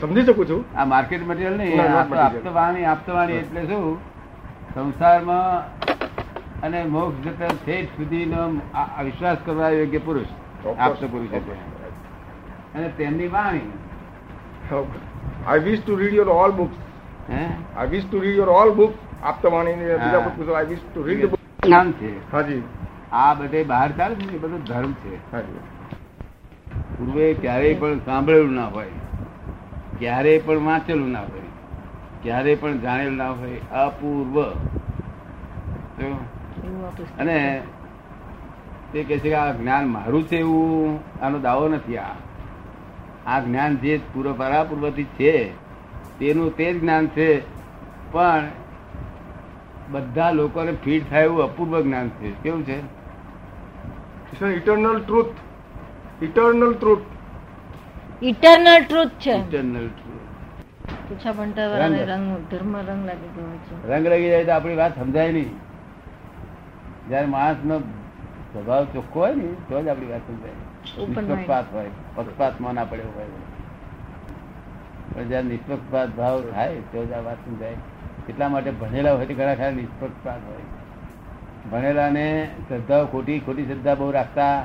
સમજી શકું છું. આ માર્કેટ મટીરિયલ નહીં. આપતવાણી આપતવાણી એટલે શું? સંસારમાં અને મોક્ષ જતા શેઠ સુધીનો વિશ્વાસ કરવા યોગ્ય પુરુષ આપતો પુરુષ અને તેમની વાણી. I wish to read your all books હે? I wish to read your all book Aptavani ને બીજા. પુસ્તકો આઈ વિશ ટુ રીડ જ્ઞાન છે. હાજી. આ બધે બહાર ચાલે છે ને એ બધું ધર્મ છે. હાજી. પૂર્વે ક્યારેય પણ સાંભળેલું ના હોય. ક્યારેય પણ વાંચેલું ના હોય ક્યારે પણ જાણેલું ના હોય અપૂર્વ. અને તે કહે છે કે આ જ્ઞાન મારું છે એવું આનો દાવો નથી આ. આ જ્ઞાન જે પૂર્વ પરાપૂર્વથી છે તેનું તે જ જ્ઞાન છે પણ બધા લોકોને ફીટ થાય એવું અપૂર્વ જ્ઞાન છે. કેવું છે? Eternal truth eternal truth eternal truth છે. ઇટરનલ પૂછા ભંટાર રંગ. ધર્મ રંગ લાગી ગયો છે. રંગ લાગી જાય તો આપણી વાત સમજાય નહીં. જયારે માણસનો સ્વભાવ ચોખ્ખો હોય ને તો જ આપણી વાત સમજાય. નિષ્પક્ષપાત હોય પક્ષપાતમાં ના પડ્યો હોય પણ જયારે નિષ્પક્ષપાત ભાવ થાય તો જ આ વાત સમજાય. એટલા માટે ભણેલા હોય તો ઘણા ખરા નિષ્પક્ષપાત હોય. ભણેલાને શ્રદ્ધાઓ ખોટી ખોટી શ્રદ્ધા બહુ રાખતા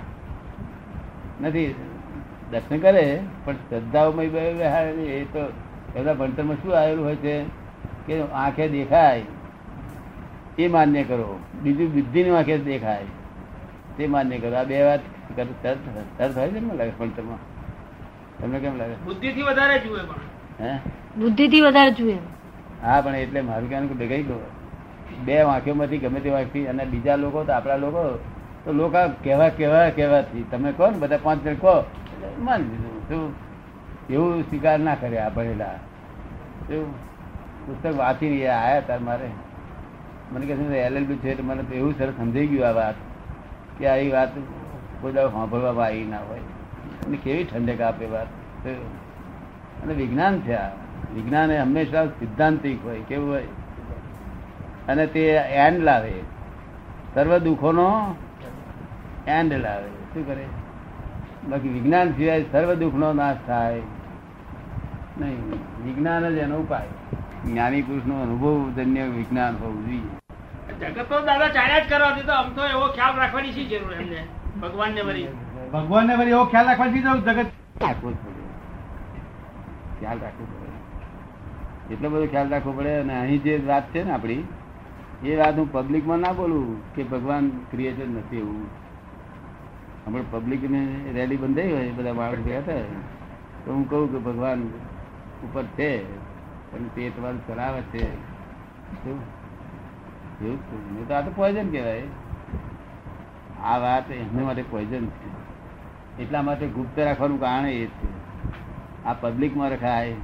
નથી. દર્શન કરે પણ શ્રદ્ધાઓમાં વ્યવહાર. એ તો એમના ભણતરમાં શું આવેલું હોય છે? કે આંખે દેખાય એ માન્ય કરો. બીજું બુદ્ધિની આંખે દેખાય તે માન્ય કરો. આ બે વાત કર- તરત તરત હોય છે ને લાગે ભણતરમાં? તમને કેમ લાગે? બુદ્ધિથી વધારે જુએ હે? બુદ્ધિથી વધારે જુએ. હા પણ એટલે મારું કહેવાનું કે ભેગાઈ ગયો બે વાંખીઓમાંથી ગમે તે વાંખથી અને બીજા લોકો તો આપણા લોકો તો લોકો કેવા કેવા કેવાથી તમે કહો ને બધા પાંચ જણ કહો. માની લીધું. શું એવું સ્વીકાર ના કરે આ ભણેલા પુસ્તક વાંચી રહ્યા આયા તાર મારે. મને કહે છે એલએલબી છે મને તો એવું સરસ સમજાઈ ગયું આ વાત. કે આ વાત કોઈ દાડો સાંભળવામાં આવી ના હોય. અને કેવી ઠંડક આપે વાત. અને વિજ્ઞાન છે આ. વિજ્ઞાન એ હંમેશા સિદ્ધાંતિક હોય, કેવું હોય? અને તે એન્ડ લાવે. સર્વ દુઃખોનો એન્ડ લાવે. શું કરે? બાકી વિજ્ઞાન સિવાય સર્વ દુઃખનો નાશ થાય. નહીં વિજ્ઞાન જ એનો ઉપાય. જ્ઞાની પુરુષનો અનુભવજન્ય વિજ્ઞાન હોવું જોઈએ. જગત તો દાદા ચાલ્યા જ કરવા દીધો. આમ તો એવો ખ્યાલ રાખવાની શી જરૂર એમને? ભગવાન ને વળી. ભગવાન ને એવો ખ્યાલ રાખવાની જરૂર જગત રાખવો જ પડે. ખ્યાલ રાખવો પડે. એટલો બધો ખ્યાલ રાખવો પડે અને અહીં જે વાત છે ને આપણી એ વાત હું પબ્લિકમાં ના બોલું કે ભગવાન ક્રિએટર નથી એવું. હમણાં પબ્લિક ને રેલી બંધાઈ હોય બધા માણસ ગયા હતા તો હું કહું કે ભગવાન ઉપર છે, પણ તે તમારું ચલાવે છે? એવું. તો આ તો પોઈઝન કહેવાય. આ વાત એમને માટે પોઈઝન છે. એટલા માટે ગુપ્ત રાખવાનું કારણ એ છે. આ પબ્લિકમાં રખાય.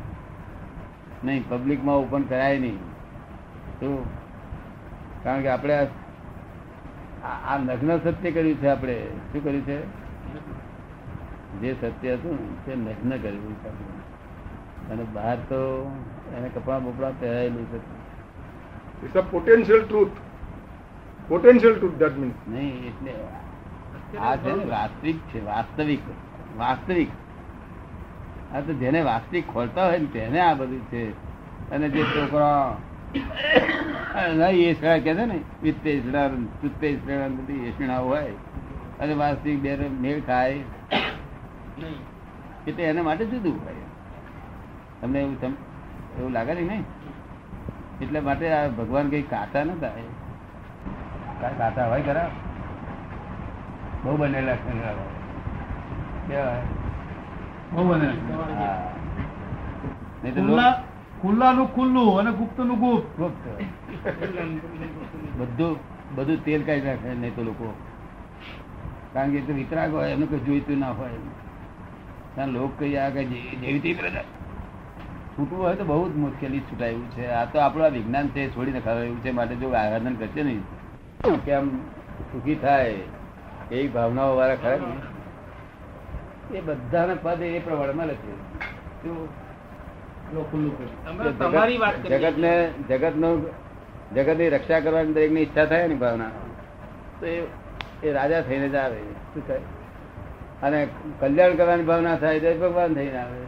નહીં પબ્લિકમાં ઓપન કરાય નહીં. તો કારણ કે આપણે આ આ નગ્ન સત્ય કર્યું છે આપણે? શું કર્યું છે? જે સત્ય હતું તે નગ્ન કર્યું છે અને બહાર તો એને કપડા બપડા પહેરાયેલું છે. It's a potential truth potential truth that means નહીં એટલે આ છે વાસ્તવિક છે વાસ્તવિક. વાસ્તવિક. આ તો જેને વાસ્તવિક ખોલતા હોય ને તેને આ બધું છે. અને જે છોકરા નહીં કે છે ને વિત્તે શ્રેણા તુત્તે શ્રેણા બધી એ હોય. અને વાસ્તવિક બે મેળ ખાય. એટલે એના માટે જુદું હોય. તમને એવું એવું લાગે છે નહીં? એટલા માટે આ ભગવાન કઈ કાતા નતા એ. કાંઈ કાતા હોય ખરા? બહુ બનેલા છે કેવા બહુ બનેલા નહીં તો ખુલ્લાનું ખુલ્લું અને ગુપ્તનું ગુપ્ત. ગુપ્ત. બધું બધું તેલ કાઢી નાખે નહીં તો લોકો. કારણ કે તે વિતરાગ હોય એમને કઈ જોઈતું ના હોય. કારણ લોક કઈ આ કઈ જેવી તેવી પ્રજા છૂટવું હોય તો બહુ જ મુશ્કેલી છૂટાયું છે. આ તો આપણું વિજ્ઞાન છે છોડી નખાવે એવું છે માટે જો આરાધન કરશે નહીં કેમ સુખી થાય? એવી ભાવનાઓ વાળા ખરા એ બધાને પદ એ પ્રમાણમાં મળે જગત ને જગત નો જગતની રક્ષા કરવાની દરેકની ઈચ્છા થાય ને ભાવના. તો એ એ રાજા થઈને જ આવે. શું થાય? અને કલ્યાણ કરવાની ભાવના થાય તો ભગવાન થઈને આવે.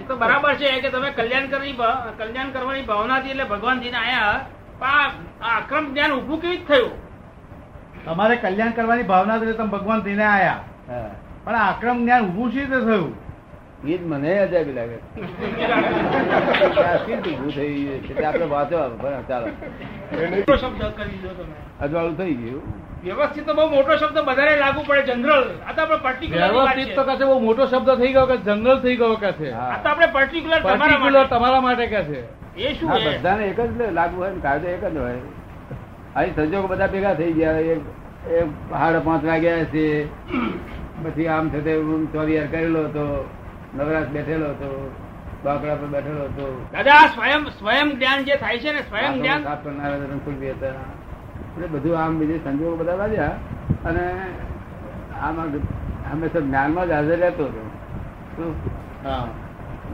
એ તો બરાબર છે કે તમે કલ્યાણ કરવાની કલ્યાણ કરવાની ભાવનાથી એટલે ભગવાનજીને આયા. પણ આ- આ અક્રમ જ્ઞાન ઉભું કેવી જ થયું? તમારે કલ્યાણ કરવાની ભાવના એટલે તમે ભગવાન થઈને આયા. પણ આ આક્રમ જ્ઞાન ઉભું શી રીતે થયું? એ જ મને અજાબી લાગે ઊભું થઈ ગયું છે? આપણે બરાબર, ચાલો. મોટો શબ્દ કરી દીધો તમે. અજવાળું થઈ ગયું. વ્યવસ્થિત તો બહુ મોટો શબ્દ બધાને લાગુ પડે જનરલ. આ તો આપણે પર્ટિક્યુલર વ્યવસ્થિત તો કશે બહુ મોટો શબ્દ થઈ ગયો કે જનરલ થઈ ગયો કે છે? આ તો આપણે પર્ટિક્યુલર તમારા પર્ટિક્યુલર માટે. તમારા માટે કે છે. એ શું બધાને એક જ લાગુ હોય ને કાયદો એક જ હોય. અહીં સંજોગો બધા ભેગા થઈ ગયા. એક એક સાડા પાંચ વાગ્યા છે. પછી આમ થતા ચોરી કરેલો હતો. નવરાશ બેઠેલો હતો બાકડા પર બેઠેલો હતો. દાદા સ્વયં સ્વયં જ્ઞાન જે થાય છે ને સ્વયં જ્ઞાન? હતા. એટલે બધું આમ બીજે સંજોગો બધા વાજ્યા અને આમાં હંમેશા જ્ઞાનમાં જ હાજર રહેતો હતો. હા.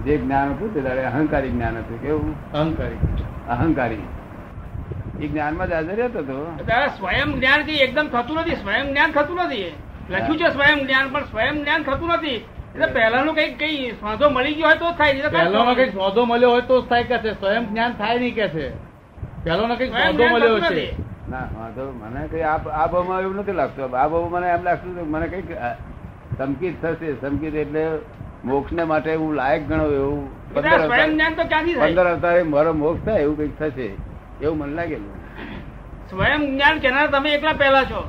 જે જ્ઞાન હતું તે દાડે અહંકારી જ્ઞાન હતું કેવું? અહંકારી. અહંકારી. એ જ્ઞાનમાં જ હાજર રહેતો હતો. દાદા સ્વયં જ્ઞાન કઈ એકદમ થતું નથી સ્વયં જ્ઞાન થતું નથી. લખ્યું છે સ્વયં જ્ઞાન પણ સ્વયં જ્ઞાન થતું નથી. એટલે પહેલાનું કઈ કઈ સ્વાદો મળી ગયો હોય તો જ થાય કાંઈ મળ્યો હોય તો જ થાય કે છે? સ્વયં જ્ઞાન થાય નહીં કે છે? પહેલો કંઈક સ્વયં સોદો મળ્યો છે. ના વાંધો મને કઈ આ ભાવમાં એવું નથી લાગતું. આ ભાવમાં મને એમ લાગતું મને કંઈક સંકિત થશે. સંકિત એટલે મોક્ષ ને માટે હું લાયક ગણો એવું. પંદર સ્વયં જ્ઞાન તો ક્યાંથી પંદર થાય અવતારે મારો મોક્ષ થાય એવું કંઈક થશે. એવું મને લાગેલું સ્વયં જ્ઞાન કેનારા તમે એકલા પહેલા છો.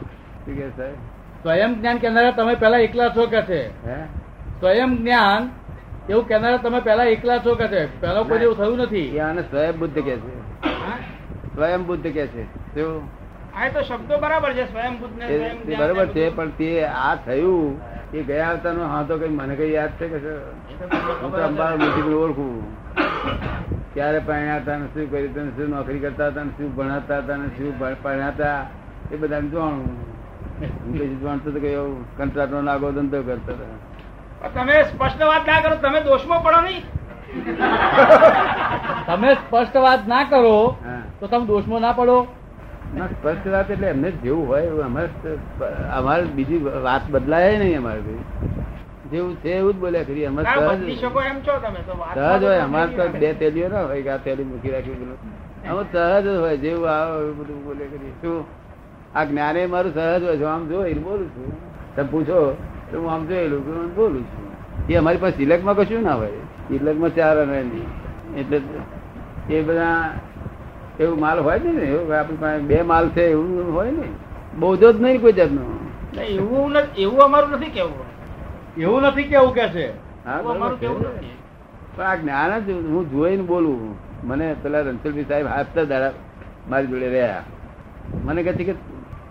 ઠીક કે સાહેબ સ્વયં જ્ઞાન કેનારા તમે પહેલા એકલા છો કે છે? હે? સ્વયં જ્ઞાન એવું કહેનારા તમે પહેલા એકલા છો કે છે? પહેલા કોઈ એવું થયું નથી? એ આને સ્વયં બુદ્ધ કે છે. સ્વયં બુદ્ધ કે છે. શું? તો શબ્દો બરાબર છે સ્વયં બુદ્ધ ને એ સ્વયં તે જ્ઞાન બરોબર છે પણ તે આ થયું એ ગયા આવતા નો હા તો કઈ મને કઈ યાદ છે કે? હું તો અંબાર મુજબ ઓળખું. ક્યારે પરણ્યા હતા ને શું કર્યું તને શું નોકરી કરતા હતા ને શું ભણાતા હતા ને શું ભણ- ભણ્યા એ બધા જાણું હું કઈ જાણતો તો કયો કંટ્રાક્ટ નો નાગો ધંધો કરતા હતા. તમે સ્પષ્ટ વાત ના કરો તમે દોષમાં પડો નહીં. તમે સ્પષ્ટ વાત ના કરો તો તમે દોષમાં ના પડો. સ્પષ્ટ વાત એટલે એમને જેવું હોય એવું અમારે તો અમારે બીજી વાત બદલાય નહીં અમારે. જેવું છે એવું જ બોલ્યા કરીએ અમારે સહજ બદલી શકો એમ છો તમે તો વાત સહજ હોય અમારે તો બે તેલીઓ ના હોય કે આ તેલી મૂકી રાખી અમે સહજ જ હોય જેવું આવે એવું બધું બોલે કરીએ. શું? આ જ્ઞાને મારું સહજ હોય છે આમ એ બોલું છું. તમે પૂછો. તો હું આમ જોયેલું કે હું બોલું છું. એ અમારી પાસે સિલેક્ટમાં કશું ના હોય. સિલેક્ટમાં ચાર અને નહીં એટલે એ બધા એવું માલ હોય ને એવું આપણી પાસે બે માલ છે એવું હોય ને. બોધો જ નહીં કોઈ જાતનો. એવું નથી- એવું અમારું નથી કેવું એવું નથી કેવું કે છે. હા એવું અમારું કેવું નથી. પણ આ જ્ઞાન જ હું જોઈને બોલું મને પેલા રણછોડભાઈ સાહેબ હાથતા દાડા મારી જોડે રહ્યા. મને કહે છે કે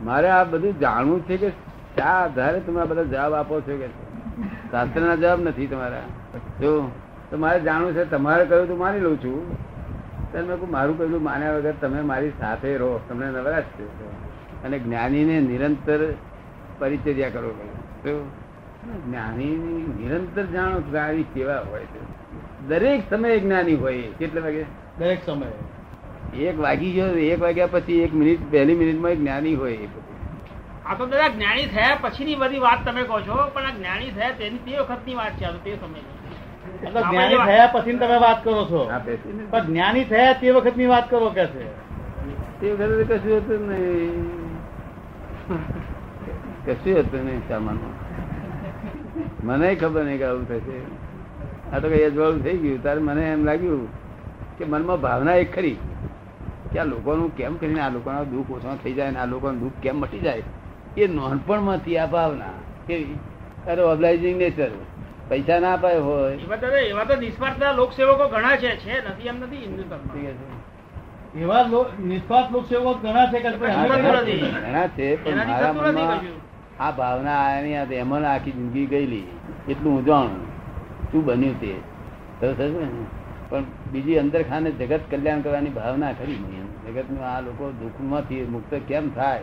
મારે આ બધું જાણવું છે કે શા આધારે તમે બધા જવાબ આપો છો કે શાસ્ત્રના જવાબ નથી તમારા. જો તો મારે જાણવું છે તમારે કહ્યું તો માની લઉં છું. ત્યારે મેં કહું મારું કહ્યું માન્યા વગર તમે મારી સાથે રહો. તમને નવરા છે. અને જ્ઞાનીને નિરંતર પરિચર્યા કરો કહ્યું જ્ઞાની નિરંતર જાણો જ્ઞાની કેવા હોય છે. દરેક સમયે જ્ઞાની હોય. કેટલા વાગે? દરેક સમયે. એક વાગી ગયો એક વાગ્યા પછી એક મિનિટ પહેલી મિનિટમાં જ્ઞાની હોય એ બધું. આ તો દાદા જ્ઞાની થયા પછીની બધી વાત તમે કહો છો પણ આ જ્ઞાની થયા તેની તે વખતની વાત છે તે સમય. એટલે જ્ઞાની થયા પછી તમે વાત કરો છો. પણ જ્ઞાની થયા તે વખતની વાત કરો કે છે? તે વખતે કશું હતું નહીં. કશું હતું નહીં સામાનમાં. મને ખબર નહીં કે આવું થશે. આ તો કઈ અજવાળું થઈ ગયું. તારે મને એમ લાગ્યું કે મનમાં ભાવના એક ખરી કે આ લોકોનું કેમ કરીને આ લોકોના દુઃખ ઓછા થઈ જાય ને આ લોકોનું દુઃખ કેમ મટી જાય? એ નાનપણમાંથી આ ભાવના કેવી? અરે ઓબ્લાઇઝિંગ નેચર પૈસા ના અપાય હોય. એવા તો નિસ્વાર્થ લોકસેવકો ઘણા છે છે નથી એમ નથી હિન્દુ ધર્મ એવા નિસ્વાર્થ લોકસેવકો ઘણા છે ઘણા હંમેશા નથી. ઘણા છે પણ મારા મનમાં આ ભાવના આની એમાં આખી જિંદગી ગયેલી. એટલું હું જાણું. શું બન્યું તે? થશે પણ બીજી અંદર ખાને જગત કલ્યાણ કરવાની ભાવના ખરી જગતનું આ લોકો દુઃખમાંથી મુક્ત કેમ થાય?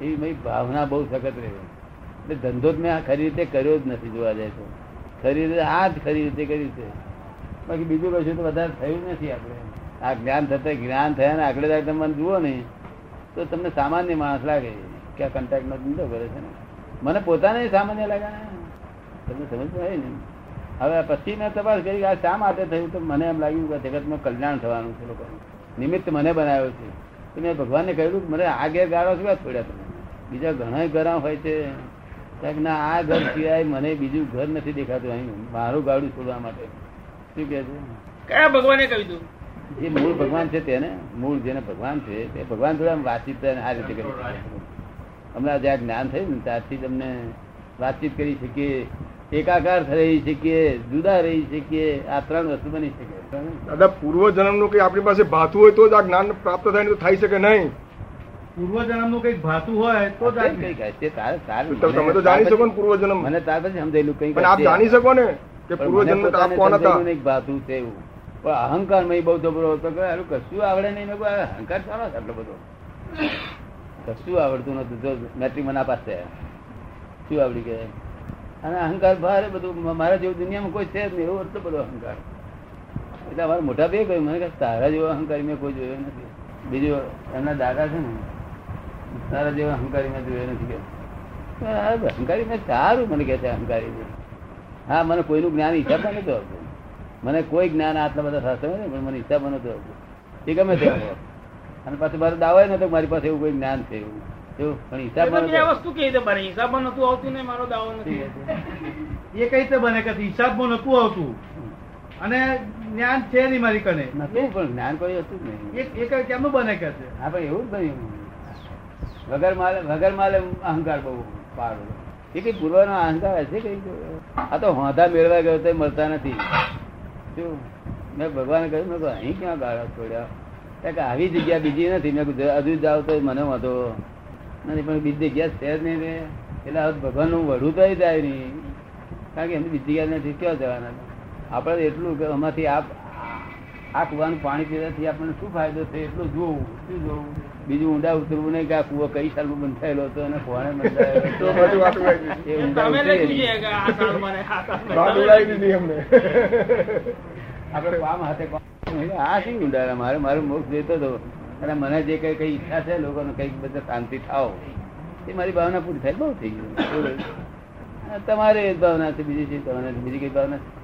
એવી મારી ભાવના બહુ સખત રહે. એટલે ધંધો જ મેં આ ખરી રીતે કર્યો જ નથી જોવા જાય તો. ખરી રીતે, આ જ ખરી રીતે કર્યું છે. બાકી બીજું કશું તો વધારે થયું નથી આપણે. આ જ્ઞાન થતા જ્ઞાન થયા ને આગળ જાય તમે જુઓ ને, તો તમને સામાન્ય માણસ લાગે કે આ કન્ટેક્ટ નો ધંધો કરે છે ને. મને પોતાને સામાન્ય લાગે. તમને સમજ પડે ને. હવે પછી મેં તપાસ કરી આ શા માટે થયું? તો મને એમ લાગ્યું કે જગતમાં કલ્યાણ થવાનું છે લોકો નિમિત્ત મને બનાવ્યો છે. મેં ભગવાનને કહ્યું મને આ ગેર ગાળો શું છોડ્યા તમે? બીજા ઘણા ઘરા હોય છે. ના આ ઘર સિવાય મને બીજું ઘર નથી દેખાતું અહીં. મારું ગાડું છોડવા માટે. શું કે છે? કયા ભગવાને કહ્યું જે મૂળ ભગવાન છે તેને મૂળ જેને ભગવાન છે તે ભગવાન જોડે આમ વાતચીત આ રીતે કરી. હમણાં જ્યાં જ્ઞાન થયું ને ત્યારથી તમને વાતચીત કરી શકીએ. એકાકાર રહી શકીએ જુદા રહી શકીએ આ ત્રણ વસ્તુ બની શકે. દાદા પૂર્વ જન્મનું કઈ આપણી પાસે ભાતું હોય તો જ આ જ્ઞાન પ્રાપ્ત થાય તો થઈ શકે નહીં. પૂર્વજન્મનું કંઈક ભાતું હોય તો જ આ કઈ કઈ તે તારે તારે તો તમે તો જાણી શકો ને પૂર્વ મને ત્યાર પછી સમજાયેલું કઈ આપ જાણી શકો ને કે પણ પૂર્વ મને જન્મ તો આપ કોણ હતા. સમજાયું ભાતું છે એવું. પણ અહંકારમાં બહુ જબરો હતો કે કશું આવડે નહીં. મેં અહંકાર સારો છે આટલો બધો. કશું આવડતું નતું જો મેટ્રિક મને પાસે શું આવડી ગયા? અને અહંકાર ભારે બધું. મારા જેવું દુનિયામાં કોઈ છે જ નહીં. એવો એટલો બધો અહંકાર. એટલે અમારા મોટા બે કહ્યું મને કે તારા જેવો અહંકાર મેં કોઈ જોયો નથી. બીજો એમના દાદા છે ને તારા જેવા અહંકારી મેં જોયો નથી કે. અહંકારી મેં સારું મને કે છે અહંકારી હા મને કોઈનું જ્ઞાન હિસાબ નતું આવતું. મને કોઈ જ્ઞાન આટલા બધા શાસ્ત્રો નથી પણ મને હિસાબ નતું આવતું. એ ગમે તે અને પાછું મારો દાવો નતો મારી પાસે એવું કોઈ જ્ઞાન છે એવું. પણ હિસાબ વસ્તુ કેવી રીતે બને? હિસાબમાં નતું આવતું ને મારો દાવો નથી. એ કઈ રીતે બને કે હિસાબમાં નતું આવતું? અને જ્ઞાન છે નહીં મારી કને. નથી પણ જ્ઞાન કોઈ હતું જ નહીં. એ એ કેમનું બને કે છે? હા ભાઈ એવું જ બન્યું. વગર માલે વગર માલે અહંકાર બહુ પાડો. એ કઈ પૂર્વનો અહંકાર હશે કઈ? આ તો હોંધા મેળવા ગયો તો મળતા નથી. શું? મેં ભગવાને કહ્યું, મેં અહીં ક્યાં ગાળા છોડ્યા? કે આવી જગ્યા બીજી નથી. મેં હજુ જાવ તો મને વાંધો નથી, પણ બીજી જગ્યા છે જ નહીં એટલે હવે ભગવાનનું વઢું તો જાય નહીં. કારણ કે એમની બીજી જગ્યા નથી, ક્યાં જવાના? આપણે એટલું કે આમાંથી આપ આ કુવાનું પાણી પીવાથી આપણને શું ફાયદો થયો? એટલું જોવું શું જોવું? બીજું ઊંડા ઉતરવું નહીં કે આ કુવો કઈ સાલમાં બંધાયેલો હતો અને કોણે બંધાયેલો તો બધું આટલું આવી ગયું. એ ઊંડા તમે ઉતરીએ લખ્યું છે નહીં. કે આ સાલમાં ને આ સાલમાં. વાત ઉડાવી દીધી એમને. આપણે કામ હાથે કામ. આ શું ઊંડા મારે મારો મોક્ષ દેતો હતો અને મને જે કઈ કઈ ઈચ્છા છે લોકોને કંઈક બધા શાંતિ થાવ એ મારી ભાવના પૂરી થાય. બહુ થઈ ગયું તમારે એ ભાવના છે બીજી શી ભાવના છે બીજી કઈ ભાવના છે?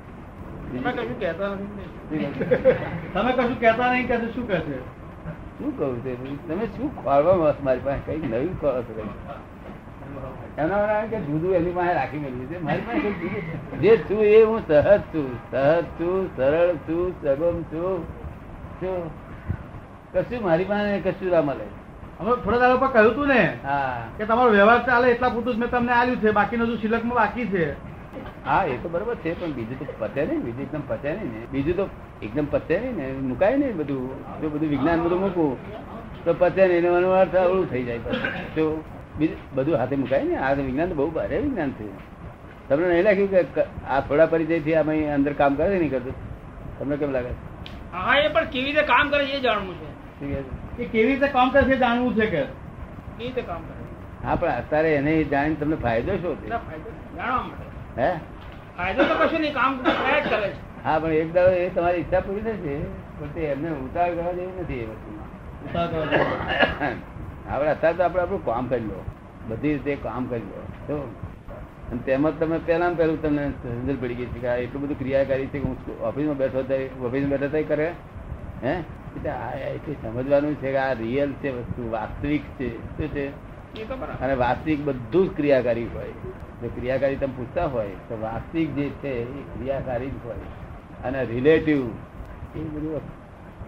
તમે કશું કહેતા નહીં કે શું કહે છે? શું કહું તે તમે શું ખોળવા મારી પાસે? કઈ નવી ખોળો છો એના કે જુદું એની પાસે રાખી મેળવ્યું છે. મારી પાસે જુદું જે છું એ હું સહજ છું. સહજ છું સરળ છું સગમ છું. છું કશું મારી પાસે કશું ના મળે. અમે થોડા દાડા પર કહ્યું તું ને હા. કે તમારો વ્યવહાર ચાલે એટલા પૂરતું જ મેં તમને આલ્યું છે. બાકીનું હજુ શિલકમાં બાકી છે. હા એ તો બરોબર છે પણ બીજું તો પતે નહીં બીજું એકદમ પતે નહીં ને. બીજું તો એકદમ પતે નહીં ને મુકાય નહીં બધું. જો બધું વિજ્ઞાન બધું મૂકવું તો પતે નહીં એનો અર્થ અવળું થઈ જાય તો બીજું બધું હાથે મુકાય ને આ વિજ્ઞાન તો બહુ ભારે વિજ્ઞાન છે. તમને નહીં લાગ્યું કે આ થોડા પરિચયથી અમે અંદર કામ કરે નહીં કરતું? તમને કેમ લાગે? હા એ પણ કેવી રીતે કામ કરે છે એ જાણવું છે? કે કેવી રીતે કામ કરે છે જાણવું છે કે? કેવી રીતે કામ કરે હા પણ અત્યારે એને જાણીને તમને ફાયદો શું છે? હે? ફાયદો તો કશું નહીં કામ કરે છે. હા પણ એક દાડો એ તમારી ઈચ્છા પૂરી થશે પણ તે એમને ઉતાર કરવા જેવું નથી એ વસ્તુમાં. આપણે અત્યારે તો આપણે આપણું કામ કરી લો બધી રીતે કામ કરી લો તો અને તેમાં તમે પહેલા પહેલું તમને સમજણ પડી ગઈ છે કે આ એટલું બધું ક્રિયાકારી છે કે હું ઓફિસમાં બેઠો ત્યારે ઓફિસમાં બેઠો થઈ કરે હે? એટલે આ સમજવાનું છે કે આ રિયલ છે વસ્તુ વાસ્તવિક છે શું છે? અને વાસ્તવિક બધું જ ક્રિયાકારી હોય. જો ક્રિયાકારી તમે પૂછતા હોય તો વાસ્તવિક જે છે એ ક્રિયાકારી જ હોય. અને રિલેટિવ એ બધું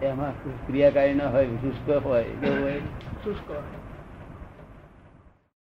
એમાં ક્રિયાકારી ન હોય શુષ્ક હોય કેવું હોય. શુષ્ક